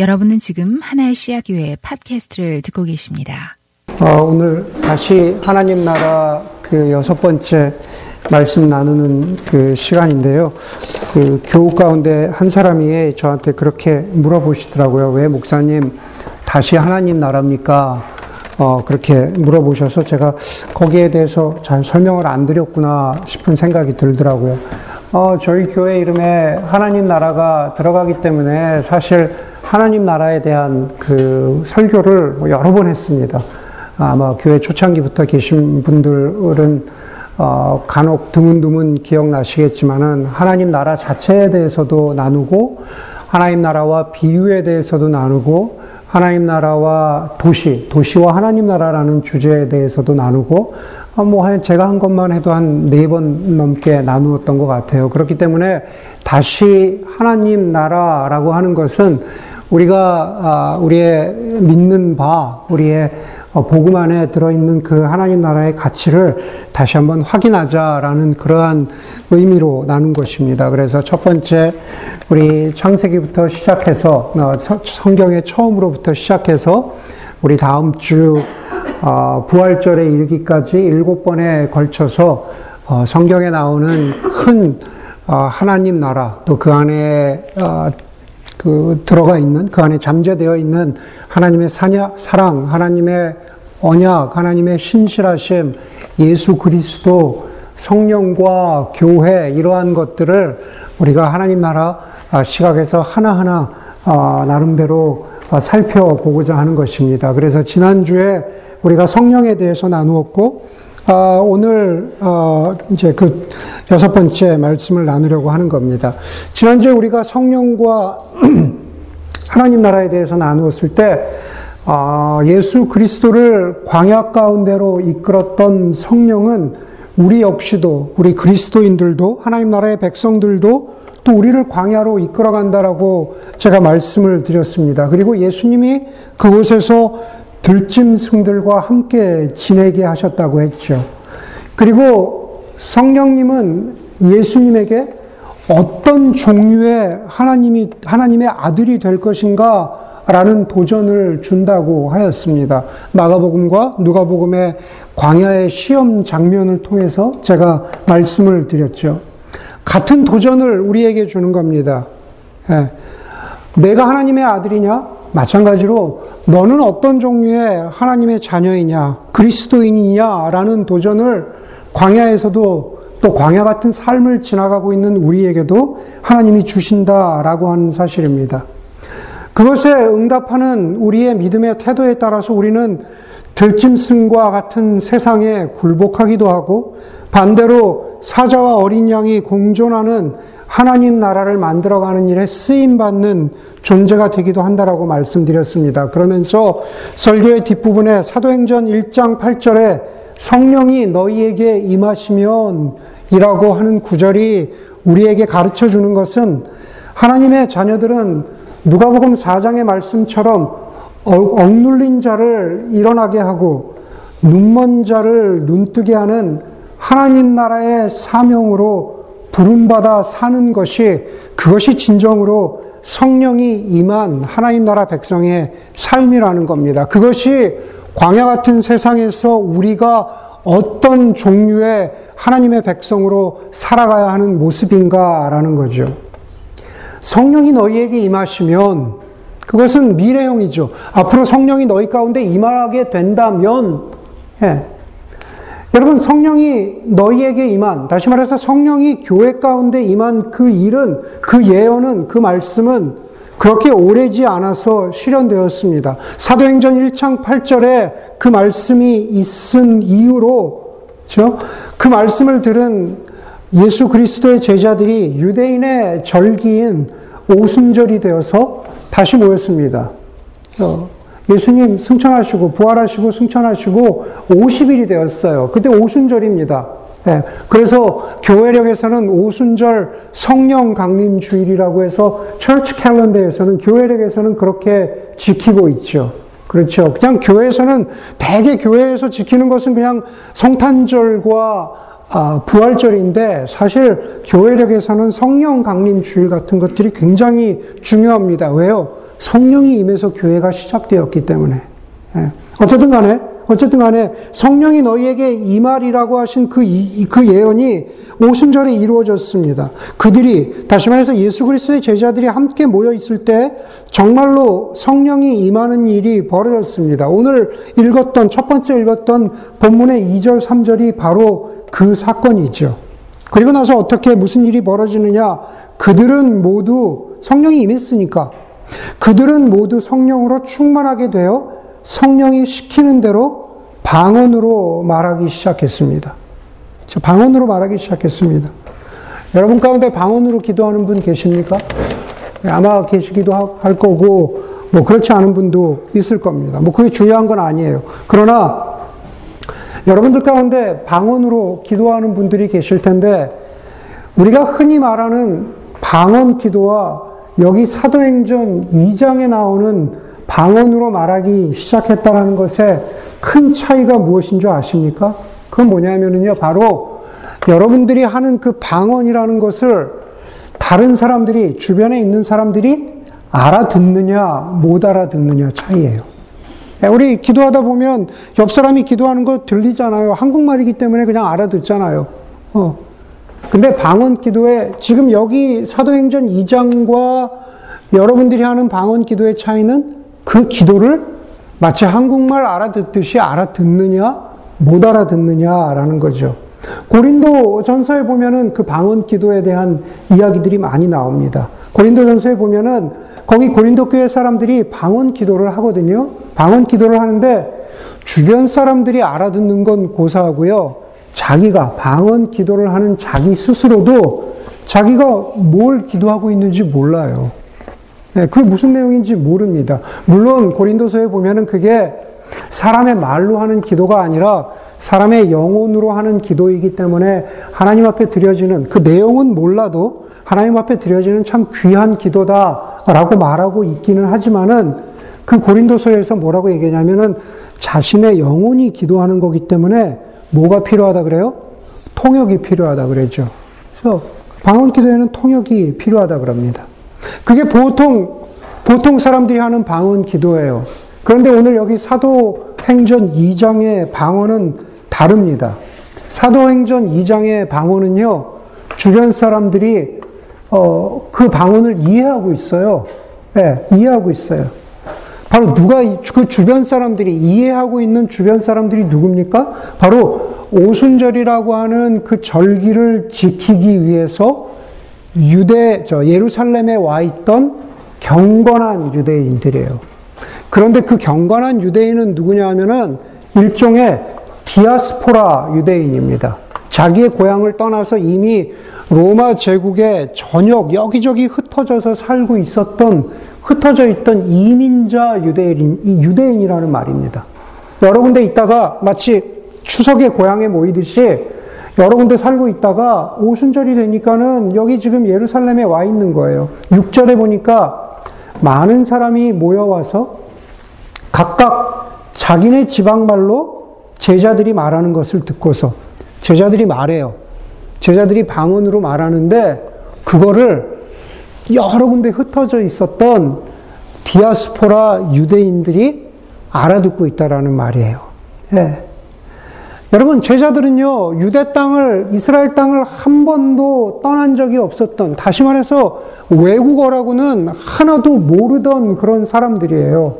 여러분은 지금 하나의 씨앗 교회 팟캐스트를 듣고 계십니다. 어, 오늘 다시 하나님 나라 그 여섯 번째 말씀 나누는 그 시간인데요. 그 교우 가운데 한 사람이 저한테 그렇게 물어보시더라고요. 왜 목사님 다시 하나님 나라입니까? 어, 그렇게 물어보셔서 제가 거기에 대해서 잘 설명을 안 드렸구나 싶은 생각이 들더라고요. 어, 저희 교회 이름에 하나님 나라가 들어가기 때문에 사실 하나님 나라에 대한 그 설교를 뭐 여러 번 했습니다. 아마 교회 초창기부터 계신 분들은 어, 간혹 드문드문 기억나시겠지만은 하나님 나라 자체에 대해서도 나누고 하나님 나라와 비유에 대해서도 나누고 하나님 나라와 도시, 도시와 하나님 나라라는 주제에 대해서도 나누고 어, 뭐 제가 한 것만 해도 한 네 번 넘게 나누었던 것 같아요. 그렇기 때문에 다시 하나님 나라라고 하는 것은 우리가 아, 우리의 믿는 바, 우리의 어, 복음 안에 들어있는 그 하나님 나라의 가치를 다시 한번 확인하자라는 그러한 의미로 나눈 것입니다. 그래서 첫 번째 우리 창세기부터 시작해서 어, 성경의 처음으로부터 시작해서 우리 다음 주 어, 부활절에 이르기까지 일곱 번에 걸쳐서 성경에 나오는 큰 하나님 나라 또 그 안에 그 들어가 있는 그 안에 잠재되어 있는 하나님의 사냐, 사랑, 하나님의 언약, 하나님의 신실하심, 예수 그리스도, 성령과 교회 이러한 것들을 우리가 하나님 나라 아, 시각에서 하나하나 아, 나름대로 아, 살펴보고자 하는 것입니다. 그래서 지난주에 우리가 성령에 대해서 나누었고 아, 오늘 어, 이제 그 여섯 번째 말씀을 나누려고 하는 겁니다. 지난주에 우리가 성령과 하나님 나라에 대해서 나누었을 때 아, 예수 그리스도를 광야 가운데로 이끌었던 성령은 우리 역시도 우리 그리스도인들도 하나님 나라의 백성들도 또 우리를 광야로 이끌어 간다라고 제가 말씀을 드렸습니다. 그리고 예수님이 그곳에서 들짐승들과 함께 지내게 하셨다고 했죠. 그리고 성령님은 예수님에게 어떤 종류의 하나님이, 하나님의 아들이 될 것인가 라는 도전을 준다고 하였습니다. 마가복음과 누가복음의 광야의 시험 장면을 통해서 제가 말씀을 드렸죠. 같은 도전을 우리에게 주는 겁니다. 예. 내가 하나님의 아들이냐? 마찬가지로 너는 어떤 종류의 하나님의 자녀이냐, 그리스도인이냐, 라는 도전을 광야에서도 또 광야 같은 삶을 지나가고 있는 우리에게도 하나님이 주신다라고 하는 사실입니다. 그것에 응답하는 우리의 믿음의 태도에 따라서 우리는 들짐승과 같은 세상에 굴복하기도 하고 반대로 사자와 어린 양이 공존하는 하나님 나라를 만들어가는 일에 쓰임 받는 존재가 되기도 한다라고 말씀드렸습니다. 그러면서 설교의 뒷부분에 사도행전 1장 8절에 성령이 너희에게 임하시면 이라고 하는 구절이 우리에게 가르쳐 주는 것은 하나님의 자녀들은 누가복음 4장의 말씀처럼 억눌린 자를 일어나게 하고 눈먼 자를 눈뜨게 하는 하나님 나라의 사명으로 부름받아 사는 것이 그것이 진정으로 성령이 임한 하나님 나라 백성의 삶이라는 겁니다. 그것이 광야 같은 세상에서 우리가 어떤 종류의 하나님의 백성으로 살아가야 하는 모습인가라는 거죠. 성령이 너희에게 임하시면 그것은 미래형이죠. 앞으로 성령이 너희 가운데 임하게 된다면, 예. 여러분, 성령이 너희에게 임한, 다시 말해서 성령이 교회 가운데 임한 그 일은, 그 예언은, 그 말씀은 그렇게 오래지 않아서 실현되었습니다. 사도행전 1장 8절에 그 말씀이 있은 이유로? 그 말씀을 들은 예수 그리스도의 제자들이 유대인의 절기인 오순절이 되어서 다시 모였습니다. 어, 예수님 승천하시고 부활하시고 승천하시고 50일이 되었어요. 그때 오순절입니다. 예, 그래서 교회력에서는 오순절 성령 강림 주일이라고 해서 철치 캘런더에서는 교회력에서는 그렇게 지키고 있죠. 그렇죠. 그냥 교회에서는 대개 교회에서 지키는 것은 그냥 성탄절과 아, 부활절인데 사실 교회력에서는 성령 강림 주일 같은 것들이 굉장히 중요합니다. 왜요? 성령이 임해서 교회가 시작되었기 때문에. 예. 어쨌든 간에, 어쨌든 간에 성령이 너희에게 임하리라고 하신 그, 그 예언이 오순절에 이루어졌습니다. 그들이, 다시 말해서 예수 그리스도의 제자들이 함께 모여 있을 때 정말로 성령이 임하는 일이 벌어졌습니다. 오늘 읽었던, 첫 번째 읽었던 본문의 2절, 3절이 바로 그 사건이죠. 그리고 나서 어떻게 무슨 일이 벌어지느냐? 그들은 모두 성령이 임했으니까 그들은 모두 성령으로 충만하게 되어 성령이 시키는 대로 방언으로 말하기 시작했습니다. 방언으로 말하기 시작했습니다. 여러분 가운데 방언으로 기도하는 분 계십니까? 네, 아마 계시기도 할 거고, 뭐 그렇지 않은 분도 있을 겁니다. 뭐 그게 중요한 건 아니에요. 그러나 여러분들 가운데 방언으로 기도하는 분들이 계실 텐데, 우리가 흔히 말하는 방언 기도와 여기 사도행전 2장에 나오는 방언으로 말하기 시작했다는 것에 큰 차이가 무엇인 줄 아십니까? 그건 뭐냐면요. 바로 여러분들이 하는 그 방언이라는 것을 다른 사람들이, 주변에 있는 사람들이 알아듣느냐, 못 알아듣느냐 차이예요. 예, 우리 기도하다 보면 옆 사람이 기도하는 거 들리잖아요. 한국말이기 때문에 그냥 알아듣잖아요. 어. 근데 방언 기도에 지금 여기 사도행전 2장과 여러분들이 하는 방언 기도의 차이는 그 기도를 마치 한국말 알아듣듯이 알아듣느냐, 못 알아듣느냐라는 거죠. 고린도 전서에 보면은 그 방언 기도에 대한 이야기들이 많이 나옵니다. 고린도 전서에 보면은 거기 고린도 교회 사람들이 방언 기도를 하거든요. 방언 기도를 하는데 주변 사람들이 알아듣는 건 고사하고요. 자기가 방언 기도를 하는 자기 스스로도 자기가 뭘 기도하고 있는지 몰라요. 네, 그게 무슨 내용인지 모릅니다. 물론 고린도서에 보면은 그게 사람의 말로 하는 기도가 아니라 사람의 영혼으로 하는 기도이기 때문에 하나님 앞에 드려지는 그 내용은 몰라도 하나님 앞에 드려지는 참 귀한 기도다라고 말하고 있기는 하지만은 그 고린도서에서 뭐라고 얘기하냐면은 자신의 영혼이 기도하는 거기 때문에 뭐가 필요하다 그래요? 통역이 필요하다 그러죠. 그래서 방언 기도에는 통역이 필요하다 그럽니다. 그게 보통 보통 사람들이 하는 방언 기도예요. 그런데 오늘 여기 사도 행전 2장의 방언은 다릅니다. 사도행전 2장의 방언은요, 주변 사람들이 어, 그 방언을 이해하고 있어요. 네, 이해하고 있어요. 바로 누가 그 주변 사람들이 이해하고 있는 주변 사람들이 누굽니까? 바로 오순절이라고 하는 그 절기를 지키기 위해서 유대 저 예루살렘에 와 있던 경건한 유대인들이에요. 그런데 그 경건한 유대인은 누구냐 하면은 일종의 디아스포라 유대인입니다. 자기의 고향을 떠나서 이미 로마 제국의 전역 여기저기 흩어져서 살고 있었던 흩어져 있던 이민자 유대인 유대인이라는 말입니다. 여러 군데 있다가 마치 추석에 고향에 모이듯이 여러 군데 살고 있다가 오순절이 되니까는 여기 지금 예루살렘에 와 있는 거예요. 6절에 보니까 많은 사람이 모여와서 각각 자기네 지방말로 제자들이 말하는 것을 듣고서 제자들이 말해요. 제자들이 방언으로 말하는데 그거를 여러 군데 흩어져 있었던 디아스포라 유대인들이 알아듣고 있다라는 말이에요. 예. 여러분, 제자들은요, 유대 땅을, 이스라엘 땅을 한 번도 떠난 적이 없었던, 다시 말해서 외국어라고는 하나도 모르던 그런 사람들이에요.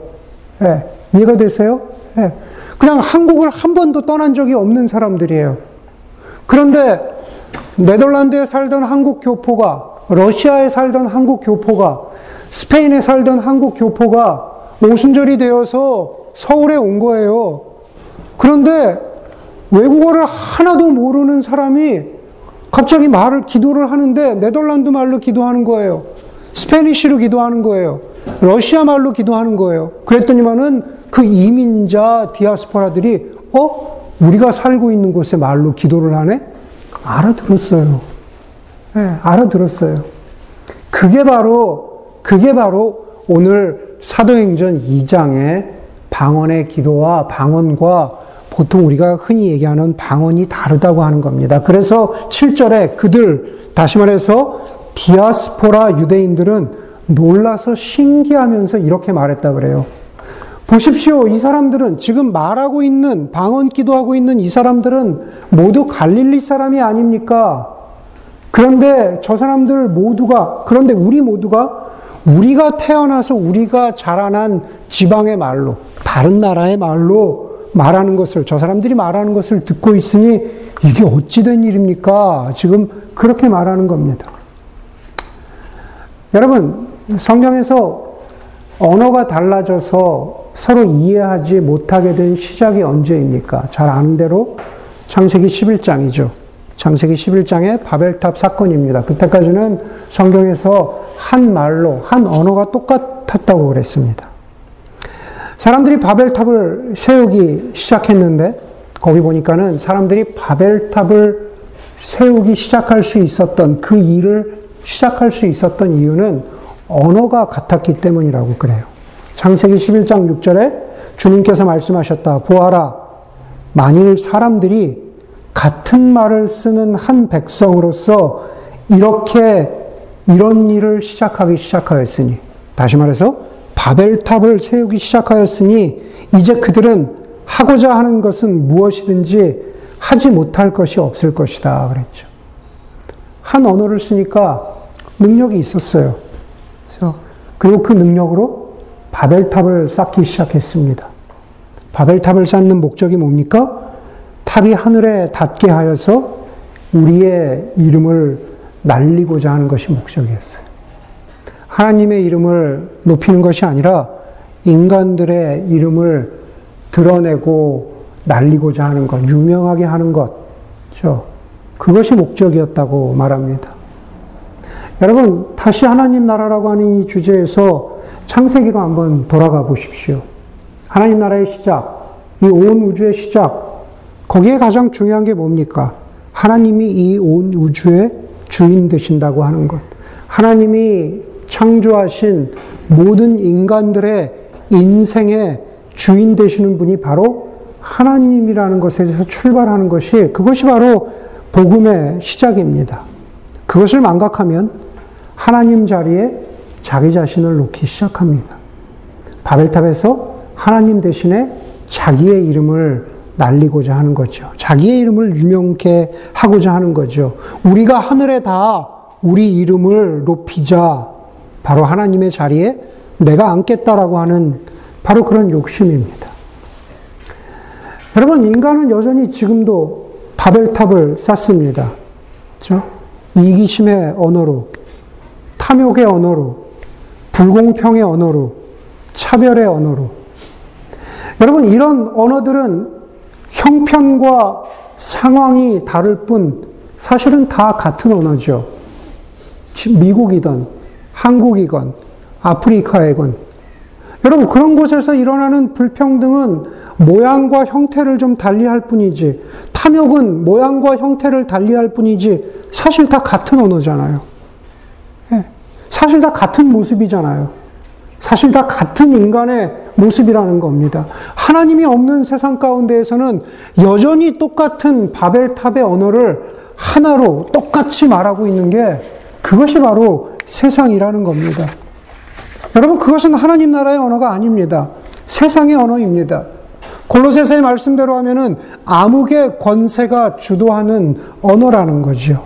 예, 이해가 되세요? 예, 그냥 한국을 한 번도 떠난 적이 없는 사람들이에요. 그런데 네덜란드에 살던 한국 교포가, 러시아에 살던 한국 교포가, 스페인에 살던 한국 교포가 오순절이 되어서 서울에 온 거예요. 그런데 외국어를 하나도 모르는 사람이 갑자기 말을, 기도를 하는데 네덜란드 말로 기도하는 거예요. 스페니쉬로 기도하는 거예요. 러시아 말로 기도하는 거예요. 그랬더니만은 그 이민자 디아스포라들이, 어? 우리가 살고 있는 곳에 말로 기도를 하네? 알아들었어요. 네, 알아들었어요. 그게 바로, 그게 바로 오늘 사도행전 2장의 방언의 기도와 방언과 보통 우리가 흔히 얘기하는 방언이 다르다고 하는 겁니다. 그래서 7절에 그들, 다시 말해서 디아스포라 유대인들은 놀라서 신기하면서 이렇게 말했다 그래요. 보십시오. 이 사람들은 지금 말하고 있는, 방언 기도하고 있는 이 사람들은 모두 갈릴리 사람이 아닙니까? 그런데 저 사람들 모두가, 그런데 우리 모두가 우리가 태어나서 우리가 자라난 지방의 말로, 다른 나라의 말로 말하는 것을, 저 사람들이 말하는 것을 듣고 있으니 이게 어찌된 일입니까? 지금 그렇게 말하는 겁니다. 여러분, 성경에서 언어가 달라져서 서로 이해하지 못하게 된 시작이 언제입니까? 잘 아는 대로 창세기 11장이죠. 창세기 11장의 바벨탑 사건입니다. 그때까지는 성경에서 한 말로, 한 언어가 똑같았다고 그랬습니다. 사람들이 바벨탑을 세우기 시작했는데, 거기 보니까는 사람들이 바벨탑을 세우기 시작할 수 있었던 그 일을 시작할 수 있었던 이유는 언어가 같았기 때문이라고 그래요. 창세기 11장 6절에 주님께서 말씀하셨다. 보아라. 만일 사람들이 같은 말을 쓰는 한 백성으로서 이렇게 이런 일을 시작하기 시작하였으니 다시 말해서 바벨탑을 세우기 시작하였으니 이제 그들은 하고자 하는 것은 무엇이든지 하지 못할 것이 없을 것이다 그랬죠. 한 언어를 쓰니까 능력이 있었어요. 그래서 그리고 그 능력으로 바벨탑을 쌓기 시작했습니다. 바벨탑을 쌓는 목적이 뭡니까? 탑이 하늘에 닿게 하여서 우리의 이름을 날리고자 하는 것이 목적이었어요. 하나님의 이름을 높이는 것이 아니라 인간들의 이름을 드러내고 날리고자 하는 것, 유명하게 하는 것, 죠 그것이 목적이었다고 말합니다. 여러분, 다시 하나님 나라라고 하는 이 주제에서 창세기로 한번 돌아가 보십시오. 하나님 나라의 시작, 이 온 우주의 시작, 거기에 가장 중요한 게 뭡니까? 하나님이 이 온 우주의 주인 되신다고 하는 것. 하나님이 창조하신 모든 인간들의 인생의 주인 되시는 분이 바로 하나님이라는 것에서 출발하는 것이 그것이 바로 복음의 시작입니다. 그것을 망각하면 하나님 자리에 자기 자신을 놓기 시작합니다. 바벨탑에서 하나님 대신에 자기의 이름을 날리고자 하는 거죠. 자기의 이름을 유명케 하고자 하는 거죠. 우리가 하늘에 다 우리 이름을 높이자. 바로 하나님의 자리에 내가 앉겠다라고 하는 바로 그런 욕심입니다. 여러분, 인간은 여전히 지금도 바벨탑을 쌓습니다. 그렇죠? 이기심의 언어로, 탐욕의 언어로, 불공평의 언어로, 차별의 언어로. 여러분, 이런 언어들은 형편과 상황이 다를 뿐 사실은 다 같은 언어죠. 미국이든 한국이건 아프리카이건 여러분 그런 곳에서 일어나는 불평등은 모양과 형태를 좀 달리할 뿐이지 탐욕은 모양과 형태를 달리할 뿐이지 사실 다 같은 언어잖아요. 예. 사실 다 같은 모습이잖아요. 사실 다 같은 인간의 모습이라는 겁니다. 하나님이 없는 세상 가운데에서는 여전히 똑같은 바벨탑의 언어를 하나로 똑같이 말하고 있는 게 그것이 바로 세상이라는 겁니다. 여러분, 그것은 하나님 나라의 언어가 아닙니다. 세상의 언어입니다. 골로새서의 말씀대로 하면은 암흑의 권세가 주도하는 언어라는 거죠.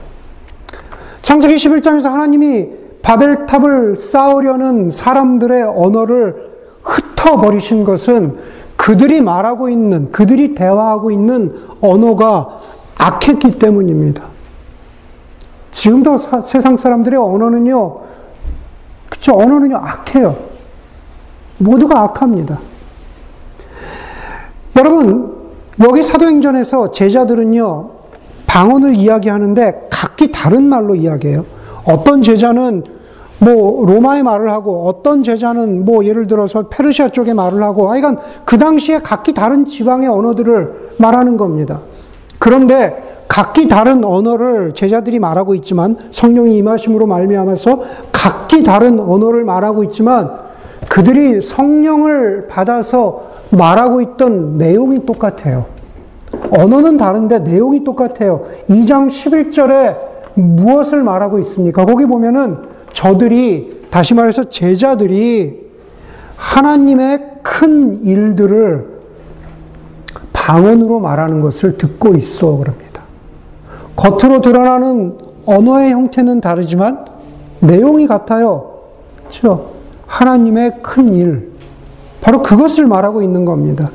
창세기 11장에서 하나님이 바벨탑을 쌓으려는 사람들의 언어를 흩어버리신 것은 그들이 말하고 있는, 그들이 대화하고 있는 언어가 악했기 때문입니다. 지금도 사, 세상 사람들의 언어는요, 그쵸, 언어는요, 악해요. 모두가 악합니다. 여러분, 여기 사도행전에서 제자들은요, 방언을 이야기하는데 각기 다른 말로 이야기해요. 어떤 제자는 뭐 로마의 말을 하고 어떤 제자는 뭐 예를 들어서 페르시아 쪽의 말을 하고 하여간 그 당시에 각기 다른 지방의 언어들을 말하는 겁니다. 그런데 각기 다른 언어를 제자들이 말하고 있지만 성령이 임하심으로 말미암아서 각기 다른 언어를 말하고 있지만 그들이 성령을 받아서 말하고 있던 내용이 똑같아요. 언어는 다른데 내용이 똑같아요. 2장 11절에 무엇을 말하고 있습니까? 거기 보면은 저들이 다시 말해서 제자들이 하나님의 큰 일들을 방언으로 말하는 것을 듣고 있어 그럽니다. 겉으로 드러나는 언어의 형태는 다르지만 내용이 같아요. 그렇죠? 하나님의 큰 일. 바로 그것을 말하고 있는 겁니다.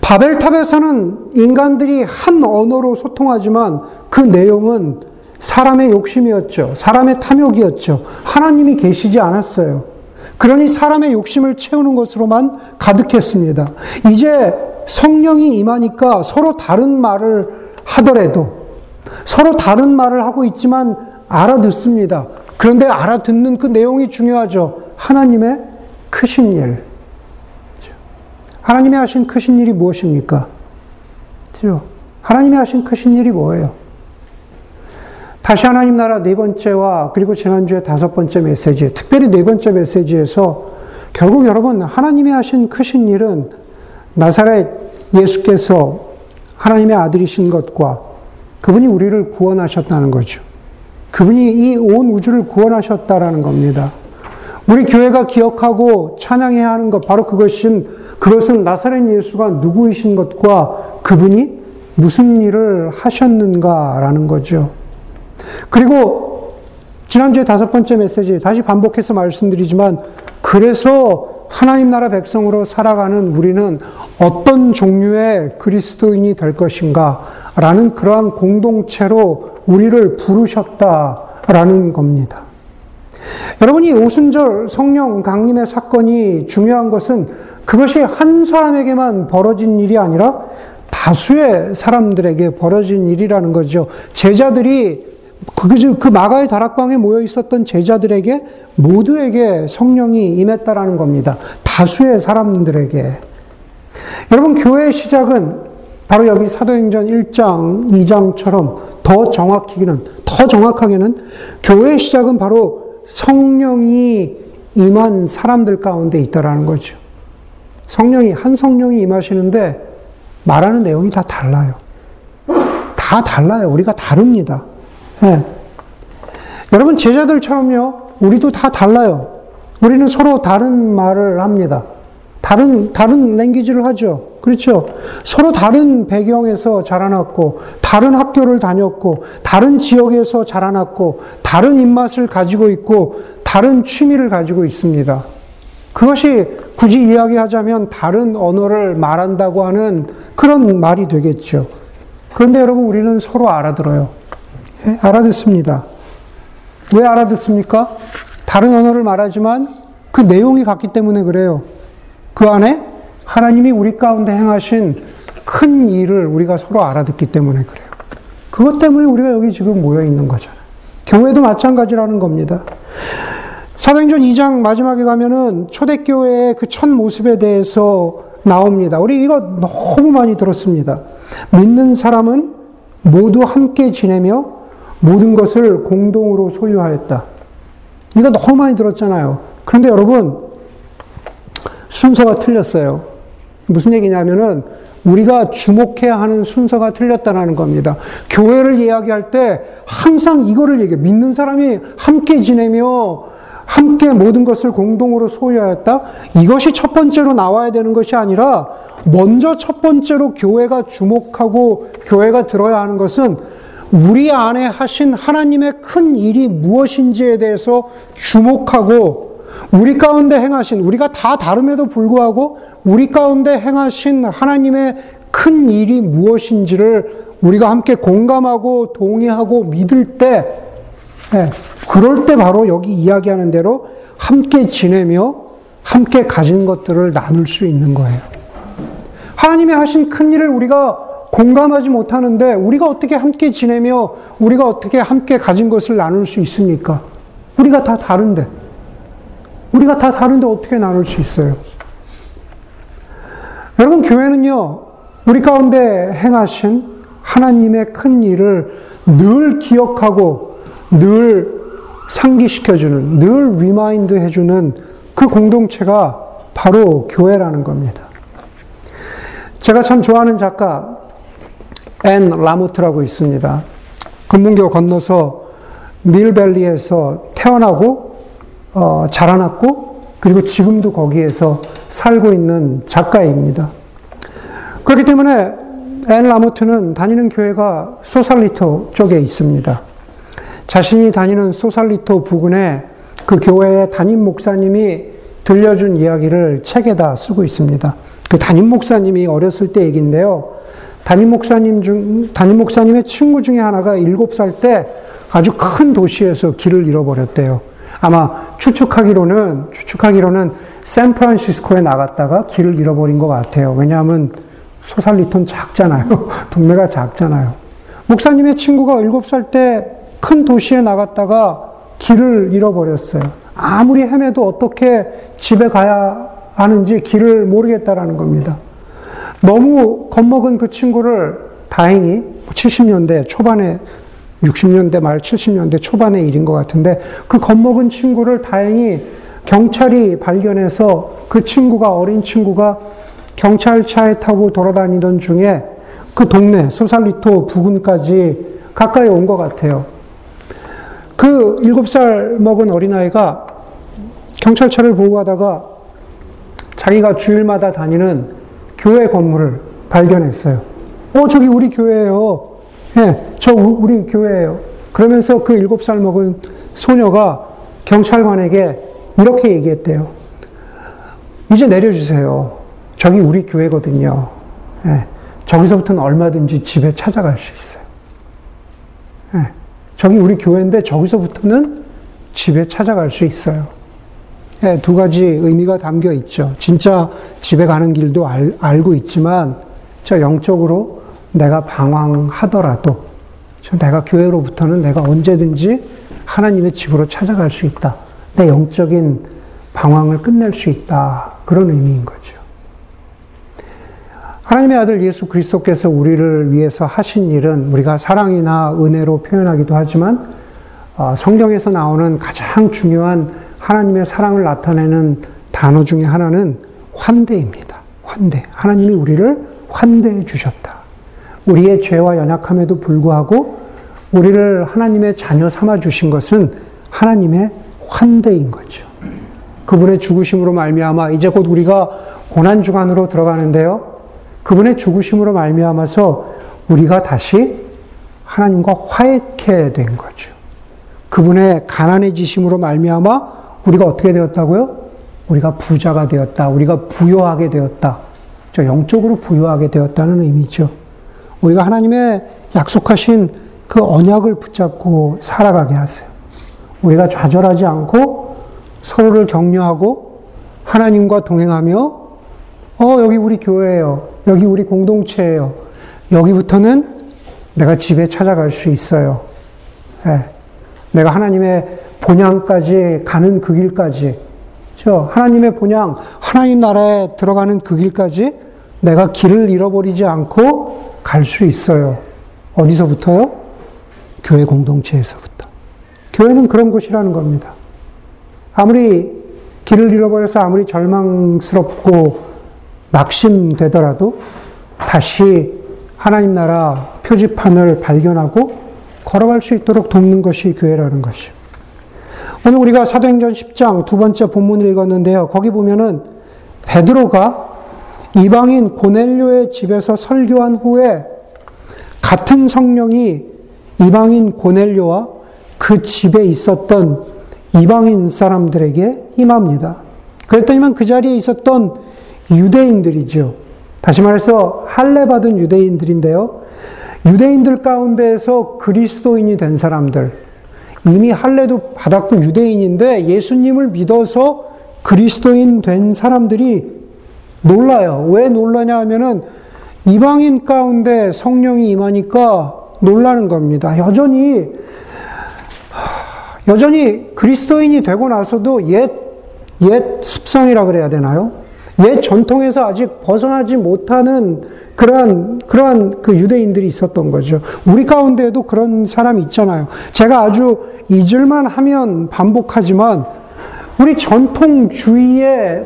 바벨탑에서는 인간들이 한 언어로 소통하지만 그 내용은 사람의 욕심이었죠. 사람의 탐욕이었죠. 하나님이 계시지 않았어요. 그러니 사람의 욕심을 채우는 것으로만 가득했습니다. 이제 성령이 임하니까 서로 다른 말을 하더라도 서로 다른 말을 하고 있지만 알아듣습니다. 그런데 알아듣는 그 내용이 중요하죠. 하나님의 크신 일. 하나님이 하신 크신 일이 무엇입니까? 그죠? 하나님이 하신 크신 일이 뭐예요? 다시 하나님 나라 네 번째와 그리고 지난주에 다섯 번째 메시지, 특별히 네 번째 메시지에서 결국 여러분 하나님이 하신 크신 일은 나사렛 예수께서 하나님의 아들이신 것과 그분이 우리를 구원하셨다는 거죠. 그분이 이 온 우주를 구원하셨다라는 겁니다. 우리 교회가 기억하고 찬양해야 하는 것 바로 그것은 그것은 나사렛 예수가 누구이신 것과 그분이 무슨 일을 하셨는가라는 거죠. 그리고 지난주에 다섯 번째 메시지 다시 반복해서 말씀드리지만 그래서 하나님 나라 백성으로 살아가는 우리는 어떤 종류의 그리스도인이 될 것인가 라는 그러한 공동체로 우리를 부르셨다라는 겁니다. 여러분이 오순절 성령 강림의 사건이 중요한 것은 그것이 한 사람에게만 벌어진 일이 아니라 다수의 사람들에게 벌어진 일이라는 거죠. 제자들이 그, 그 마가의 다락방에 모여 있었던 제자들에게 모두에게 성령이 임했다라는 겁니다. 다수의 사람들에게. 여러분, 교회의 시작은 바로 여기 사도행전 1장, 2장처럼 더 정확히는, 더 정확하게는 교회의 시작은 바로 성령이 임한 사람들 가운데 있다라는 거죠. 성령이, 한 성령이 임하시는데 말하는 내용이 다 달라요. 다 달라요. 우리가 다릅니다. 네. 여러분, 제자들처럼요, 우리도 다 달라요. 우리는 서로 다른 말을 합니다. 다른, 다른 랭귀지를 하죠. 그렇죠. 서로 다른 배경에서 자라났고, 다른 학교를 다녔고, 다른 지역에서 자라났고, 다른 입맛을 가지고 있고, 다른 취미를 가지고 있습니다. 그것이 굳이 이야기하자면 다른 언어를 말한다고 하는 그런 말이 되겠죠. 그런데 여러분, 우리는 서로 알아들어요. 예? 알아듣습니다. 왜 알아듣습니까? 다른 언어를 말하지만 그 내용이 같기 때문에 그래요. 그 안에 하나님이 우리 가운데 행하신 큰 일을 우리가 서로 알아듣기 때문에 그래요. 그것 때문에 우리가 여기 지금 모여 있는 거잖아요. 교회도 마찬가지라는 겁니다. 사도행전 2장 마지막에 가면은 초대교회의 그 첫 모습에 대해서 나옵니다. 우리 이거 너무 많이 들었습니다. 믿는 사람은 모두 함께 지내며 모든 것을 공동으로 소유하였다. 이거 너무 많이 들었잖아요. 그런데 여러분, 순서가 틀렸어요. 무슨 얘기냐면은, 우리가 주목해야 하는 순서가 틀렸다는 겁니다. 교회를 이야기할 때 항상 이거를 얘기해. 믿는 사람이 함께 지내며 함께 모든 것을 공동으로 소유하였다? 이것이 첫 번째로 나와야 되는 것이 아니라 먼저 첫 번째로 교회가 주목하고 교회가 들어야 하는 것은 우리 안에 하신 하나님의 큰 일이 무엇인지에 대해서 주목하고 우리 가운데 행하신 우리가 다 다름에도 불구하고 우리 가운데 행하신 하나님의 큰 일이 무엇인지를 우리가 함께 공감하고 동의하고 믿을 때 네, 그럴 때 바로 여기 이야기하는 대로 함께 지내며 함께 가진 것들을 나눌 수 있는 거예요. 하나님이 하신 큰 일을 우리가 공감하지 못하는데 우리가 어떻게 함께 지내며 우리가 어떻게 함께 가진 것을 나눌 수 있습니까? 우리가 다 다른데. 우리가 다 다른데 어떻게 나눌 수 있어요? 여러분, 교회는요, 우리 가운데 행하신 하나님의 큰 일을 늘 기억하고 늘 상기시켜주는, 늘 remind 해주는 그 공동체가 바로 교회라는 겁니다. 제가 참 좋아하는 작가, 앤 라모트라고 있습니다. 금문교 건너서 밀밸리에서 태어나고 어, 자라났고 그리고 지금도 거기에서 살고 있는 작가입니다. 그렇기 때문에 앤 라모트는 다니는 교회가 소살리토 쪽에 있습니다. 자신이 다니는 소살리토 부근에 그 교회의 담임 목사님이 들려준 이야기를 책에다 쓰고 있습니다. 그 담임 목사님이 어렸을 때 얘기인데요. 담임 목사님 중, 담임 목사님의 친구 중에 하나가 7살 때 아주 큰 도시에서 길을 잃어버렸대요. 아마 추측하기로는, 추측하기로는 샌프란시스코에 나갔다가 길을 잃어버린 것 같아요. 왜냐하면 소살리톤 작잖아요. 동네가 작잖아요. 목사님의 친구가 7살 때 큰 도시에 나갔다가 길을 잃어버렸어요. 아무리 헤매도 어떻게 집에 가야 하는지 길을 모르겠다라는 겁니다. 너무 겁먹은 그 친구를 다행히 70년대 초반에 60년대 말 70년대 초반의 일인 것 같은데 그 겁먹은 친구를 다행히 경찰이 발견해서 그 친구가 어린 친구가 경찰차에 타고 돌아다니던 중에 그 동네 소살리토 부근까지 가까이 온 것 같아요. 그 일곱 살 먹은 어린아이가 경찰차를 보호하다가 자기가 주일마다 다니는 교회 건물을 발견했어요. 어, 저기 우리 교회예요. 예, 저 우리 교회예요. 그러면서 그 일곱 살 먹은 소녀가 경찰관에게 이렇게 얘기했대요. 이제 내려주세요. 저기 우리 교회거든요. 예, 저기서부터는 얼마든지 집에 찾아갈 수 있어요. 예, 저기 우리 교회인데 저기서부터는 집에 찾아갈 수 있어요. 예, 두 가지 의미가 담겨 있죠. 진짜 집에 가는 길도 알, 알고 있지만, 저 영적으로 내가 방황하더라도, 저 내가 교회로부터는 내가 언제든지 하나님의 집으로 찾아갈 수 있다. 내 영적인 방황을 끝낼 수 있다. 그런 의미인 거죠. 하나님의 아들 예수 그리스도께서 우리를 위해서 하신 일은 우리가 사랑이나 은혜로 표현하기도 하지만 어, 성경에서 나오는 가장 중요한 하나님의 사랑을 나타내는 단어 중에 하나는 환대입니다. 환대. 하나님이 우리를 환대해 주셨다. 우리의 죄와 연약함에도 불구하고 우리를 하나님의 자녀 삼아 주신 것은 하나님의 환대인 거죠. 그분의 죽으심으로 말미암아 이제 곧 우리가 고난 주간으로 들어가는데요. 그분의 죽으심으로 말미암아서 우리가 다시 하나님과 화해케 된 거죠. 그분의 가난해지심으로 말미암아 우리가 어떻게 되었다고요? 우리가 부자가 되었다. 우리가 부여하게 되었다. 저 영적으로 부여하게 되었다는 의미죠. 우리가 하나님의 약속하신 그 언약을 붙잡고 살아가게 하세요. 우리가 좌절하지 않고 서로를 격려하고 하나님과 동행하며 어 여기 우리 교회예요. 여기 우리 공동체예요. 여기부터는 내가 집에 찾아갈 수 있어요. 네. 내가 하나님의 본향까지 가는 그 길까지, 저 하나님의 본향, 하나님 나라에 들어가는 그 길까지 내가 길을 잃어버리지 않고 갈 수 있어요. 어디서부터요? 교회 공동체에서부터. 교회는 그런 곳이라는 겁니다. 아무리 길을 잃어버려서 아무리 절망스럽고 낙심되더라도 다시 하나님 나라 표지판을 발견하고 걸어갈 수 있도록 돕는 것이 교회라는 것이죠. 오늘 우리가 사도행전 10장 두 번째 본문을 읽었는데요. 거기 보면은 베드로가 이방인 고넬료의 집에서 설교한 후에 같은 성령이 이방인 고넬료와 그 집에 있었던 이방인 사람들에게 임합니다. 그랬더니만 그 자리에 있었던 유대인들이죠. 다시 말해서 할례 받은 유대인들인데요. 유대인들 가운데에서 그리스도인이 된 사람들, 이미 할례도 받았고 유대인인데 예수님을 믿어서 그리스도인 된 사람들이 놀라요. 왜 놀라냐 하면은 이방인 가운데 성령이 임하니까 놀라는 겁니다. 여전히 여전히 그리스도인이 되고 나서도 옛, 옛 습성이라 그래야 되나요? 옛 전통에서 아직 벗어나지 못하는 그러한, 그러한 그 유대인들이 있었던 거죠. 우리 가운데에도 그런 사람이 있잖아요. 제가 아주 잊을만 하면 반복하지만 우리 전통주의에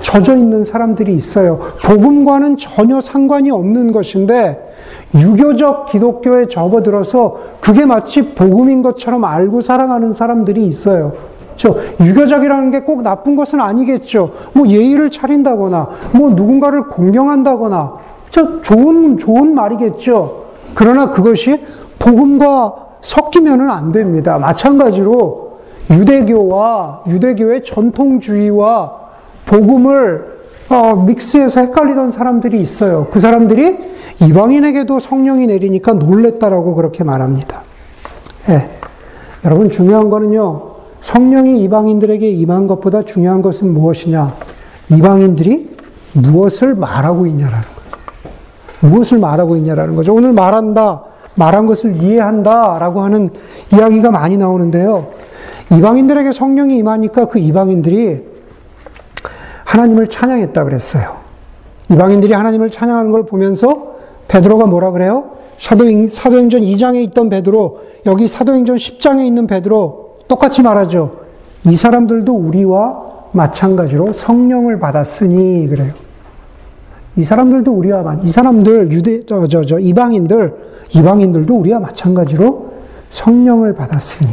젖어 있는 사람들이 있어요. 복음과는 전혀 상관이 없는 것인데 유교적 기독교에 접어들어서 그게 마치 복음인 것처럼 알고 살아가는 사람들이 있어요. 저 유교적이라는 게 꼭 나쁜 것은 아니겠죠. 뭐 예의를 차린다거나 뭐 누군가를 공경한다거나 저 좋은 좋은 말이겠죠. 그러나 그것이 복음과 섞이면은 안 됩니다. 마찬가지로 유대교와 유대교의 전통주의와 복음을 어, 믹스해서 헷갈리던 사람들이 있어요. 그 사람들이 이방인에게도 성령이 내리니까 놀랬다라고 그렇게 말합니다. 예. 여러분 중요한 거는요. 성령이 이방인들에게 임한 것보다 중요한 것은 무엇이냐? 이방인들이 무엇을 말하고 있냐라는 거죠. 무엇을 말하고 있냐라는 거죠. 오늘 말한다, 말한 것을 이해한다 라고 하는 이야기가 많이 나오는데요. 이방인들에게 성령이 임하니까 그 이방인들이 하나님을 찬양했다 그랬어요. 이방인들이 하나님을 찬양하는 걸 보면서 베드로가 뭐라 그래요? 사도행, 사도행전 2장에 있던 베드로, 여기 사도행전 10장에 있는 베드로 똑같이 말하죠. 이 사람들도 우리와 마찬가지로 성령을 받았으니 그래요. 이 사람들도 우리와 이 사람들 유대 저 저 저 이방인들 이방인들도 우리와 마찬가지로 성령을 받았으니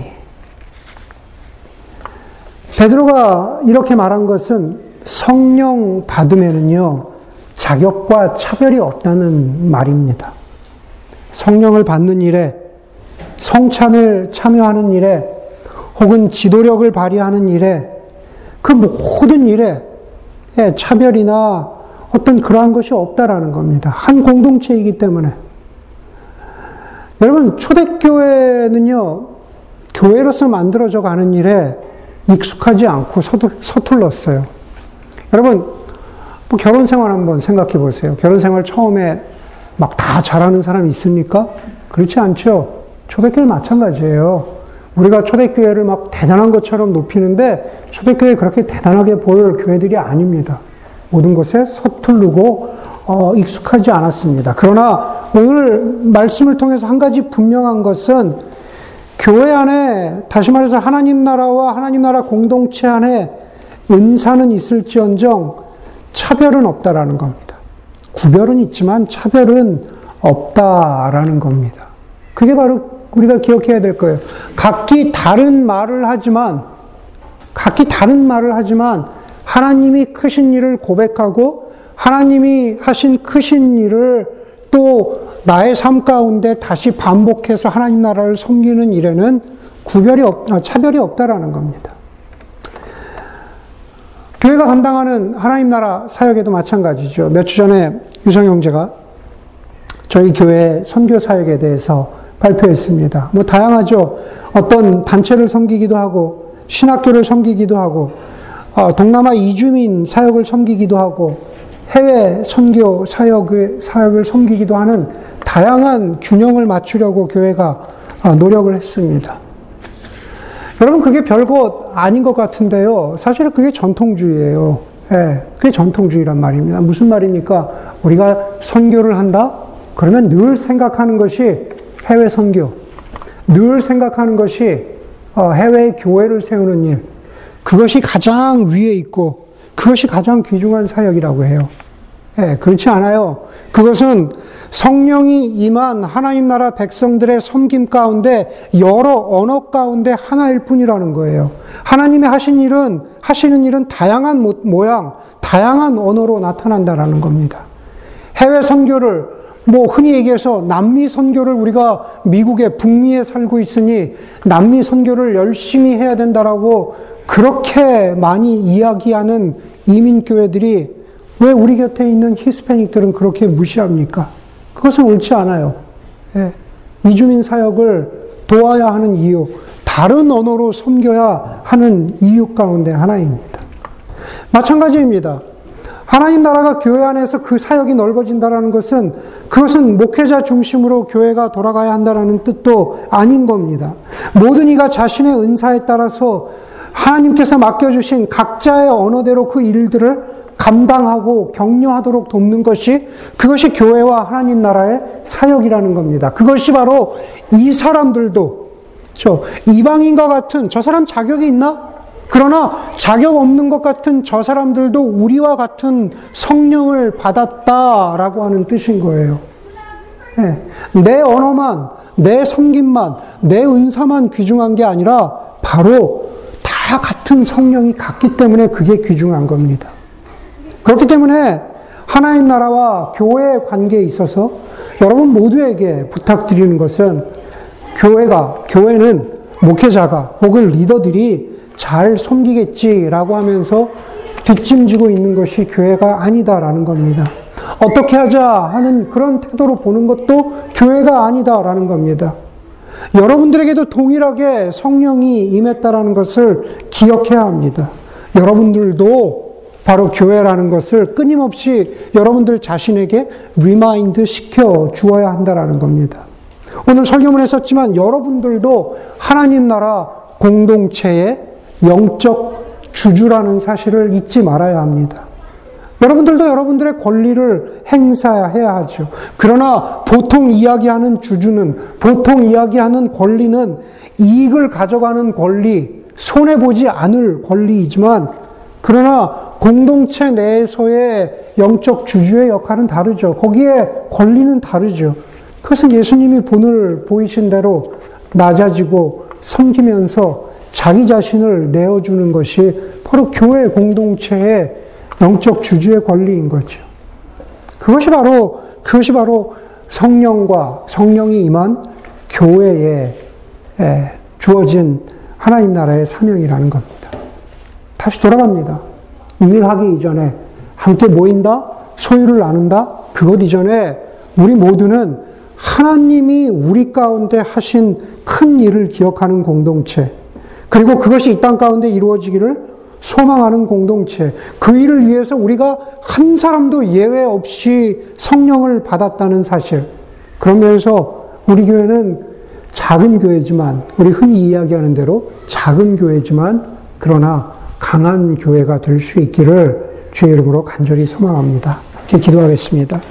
베드로가 이렇게 말한 것은 성령 받으면은요 자격과 차별이 없다는 말입니다. 성령을 받는 일에 성찬을 참여하는 일에 혹은 지도력을 발휘하는 일에 그 모든 일에 차별이나 어떤 그러한 것이 없다라는 겁니다. 한 공동체이기 때문에. 여러분, 초대교회는요, 교회로서 만들어져 가는 일에 익숙하지 않고 서툴렀어요. 여러분, 뭐 결혼 생활 한번 생각해 보세요. 결혼 생활 처음에 막 다 잘하는 사람이 있습니까? 그렇지 않죠. 초대교회 마찬가지예요. 우리가 초대교회를 막 대단한 것처럼 높이는데 초대교회 그렇게 대단하게 보일 교회들이 아닙니다. 모든 것에 서툴르고 어, 익숙하지 않았습니다. 그러나 오늘 말씀을 통해서 한 가지 분명한 것은 교회 안에 다시 말해서 하나님 나라와 하나님 나라 공동체 안에 은사는 있을지언정 차별은 없다라는 겁니다. 구별은 있지만 차별은 없다라는 겁니다. 그게 바로 우리가 기억해야 될 거예요. 각기 다른 말을 하지만 각기 다른 말을 하지만 하나님이 크신 일을 고백하고 하나님이 하신 크신 일을 또 나의 삶 가운데 다시 반복해서 하나님 나라를 섬기는 일에는 구별이 없, 아, 차별이 없다라는 겁니다. 교회가 감당하는 하나님 나라 사역에도 마찬가지죠. 몇 주 전에 유성 형제가 저희 교회 선교 사역에 대해서 발표했습니다. 뭐 다양하죠. 어떤 단체를 섬기기도 하고 신학교를 섬기기도 하고 어, 동남아 이주민 사역을 섬기기도 하고 해외 선교 사역을, 사역을 섬기기도 하는 다양한 균형을 맞추려고 교회가 어, 노력을 했습니다. 여러분, 그게 별거 아닌 것 같은데요. 사실 그게 전통주의예요. 예, 그게 전통주의란 말입니다. 무슨 말입니까? 우리가 선교를 한다? 그러면 늘 생각하는 것이 해외 선교. 늘 생각하는 것이 어, 해외 교회를 세우는 일. 그것이 가장 위에 있고 그것이 가장 귀중한 사역이라고 해요. 예, 그렇지 않아요. 그것은 성령이 임한 하나님 나라 백성들의 섬김 가운데 여러 언어 가운데 하나일 뿐이라는 거예요. 하나님의 하신 일은 하시는 일은 다양한 모양, 다양한 언어로 나타난다라는 겁니다. 해외 선교를 뭐 흔히 얘기해서 남미 선교를 우리가 미국에 북미에 살고 있으니 남미 선교를 열심히 해야 된다라고 그렇게 많이 이야기하는 이민교회들이 왜 우리 곁에 있는 히스패닉들은 그렇게 무시합니까? 그것은 옳지 않아요. 예. 이주민 사역을 도와야 하는 이유, 다른 언어로 섬겨야 하는 이유 가운데 하나입니다. 마찬가지입니다. 하나님 나라가 교회 안에서 그 사역이 넓어진다는 것은 그것은 목회자 중심으로 교회가 돌아가야 한다는 뜻도 아닌 겁니다. 모든 이가 자신의 은사에 따라서 하나님께서 맡겨주신 각자의 언어대로 그 일들을 감당하고 격려하도록 돕는 것이 그것이 교회와 하나님 나라의 사역이라는 겁니다. 그것이 바로 이 사람들도 저 이방인과 같은 저 사람 자격이 있나? 그러나 자격 없는 것 같은 저 사람들도 우리와 같은 성령을 받았다라고 하는 뜻인 거예요. 네. 내 언어만, 내 섬김만, 내 은사만 귀중한 게 아니라 바로 다 같은 성령이 같기 때문에 그게 귀중한 겁니다. 그렇기 때문에 하나님 나라와 교회의 관계에 있어서 여러분 모두에게 부탁드리는 것은 교회가, 교회는 목회자가 혹은 리더들이 잘 섬기겠지라고 하면서 뒷짐지고 있는 것이 교회가 아니다라는 겁니다. 어떻게 하자 하는 그런 태도로 보는 것도 교회가 아니다라는 겁니다. 여러분들에게도 동일하게 성령이 임했다라는 것을 기억해야 합니다. 여러분들도 바로 교회라는 것을 끊임없이 여러분들 자신에게 remind 시켜 주어야 한다라는 겁니다. 오늘 설교문에 썼지만 여러분들도 하나님 나라 공동체의 영적 주주라는 사실을 잊지 말아야 합니다. 여러분들도 여러분들의 권리를 행사해야 하죠. 그러나 보통 이야기하는 주주는, 보통 이야기하는 권리는 이익을 가져가는 권리, 손해보지 않을 권리이지만, 그러나 공동체 내에서의 영적 주주의 역할은 다르죠. 거기에 권리는 다르죠. 그것은 예수님이 본을 보이신 대로 낮아지고 섬기면서 자기 자신을 내어주는 것이 바로 교회 공동체의 영적 주주의 권리인 거죠. 그것이 바로, 그것이 바로 성령과 성령이 임한 교회에 주어진 하나님 나라의 사명이라는 겁니다. 다시 돌아갑니다. 일하기 이전에 함께 모인다, 소유를 나눈다, 그것 이전에 우리 모두는 하나님이 우리 가운데 하신 큰 일을 기억하는 공동체, 그리고 그것이 이 땅 가운데 이루어지기를 소망하는 공동체, 그 일을 위해서 우리가 한 사람도 예외 없이 성령을 받았다는 사실. 그런 면에서 우리 교회는 작은 교회지만, 우리 흔히 이야기하는 대로 작은 교회지만, 그러나 강한 교회가 될 수 있기를 주의 이름으로 간절히 소망합니다. 기도하겠습니다.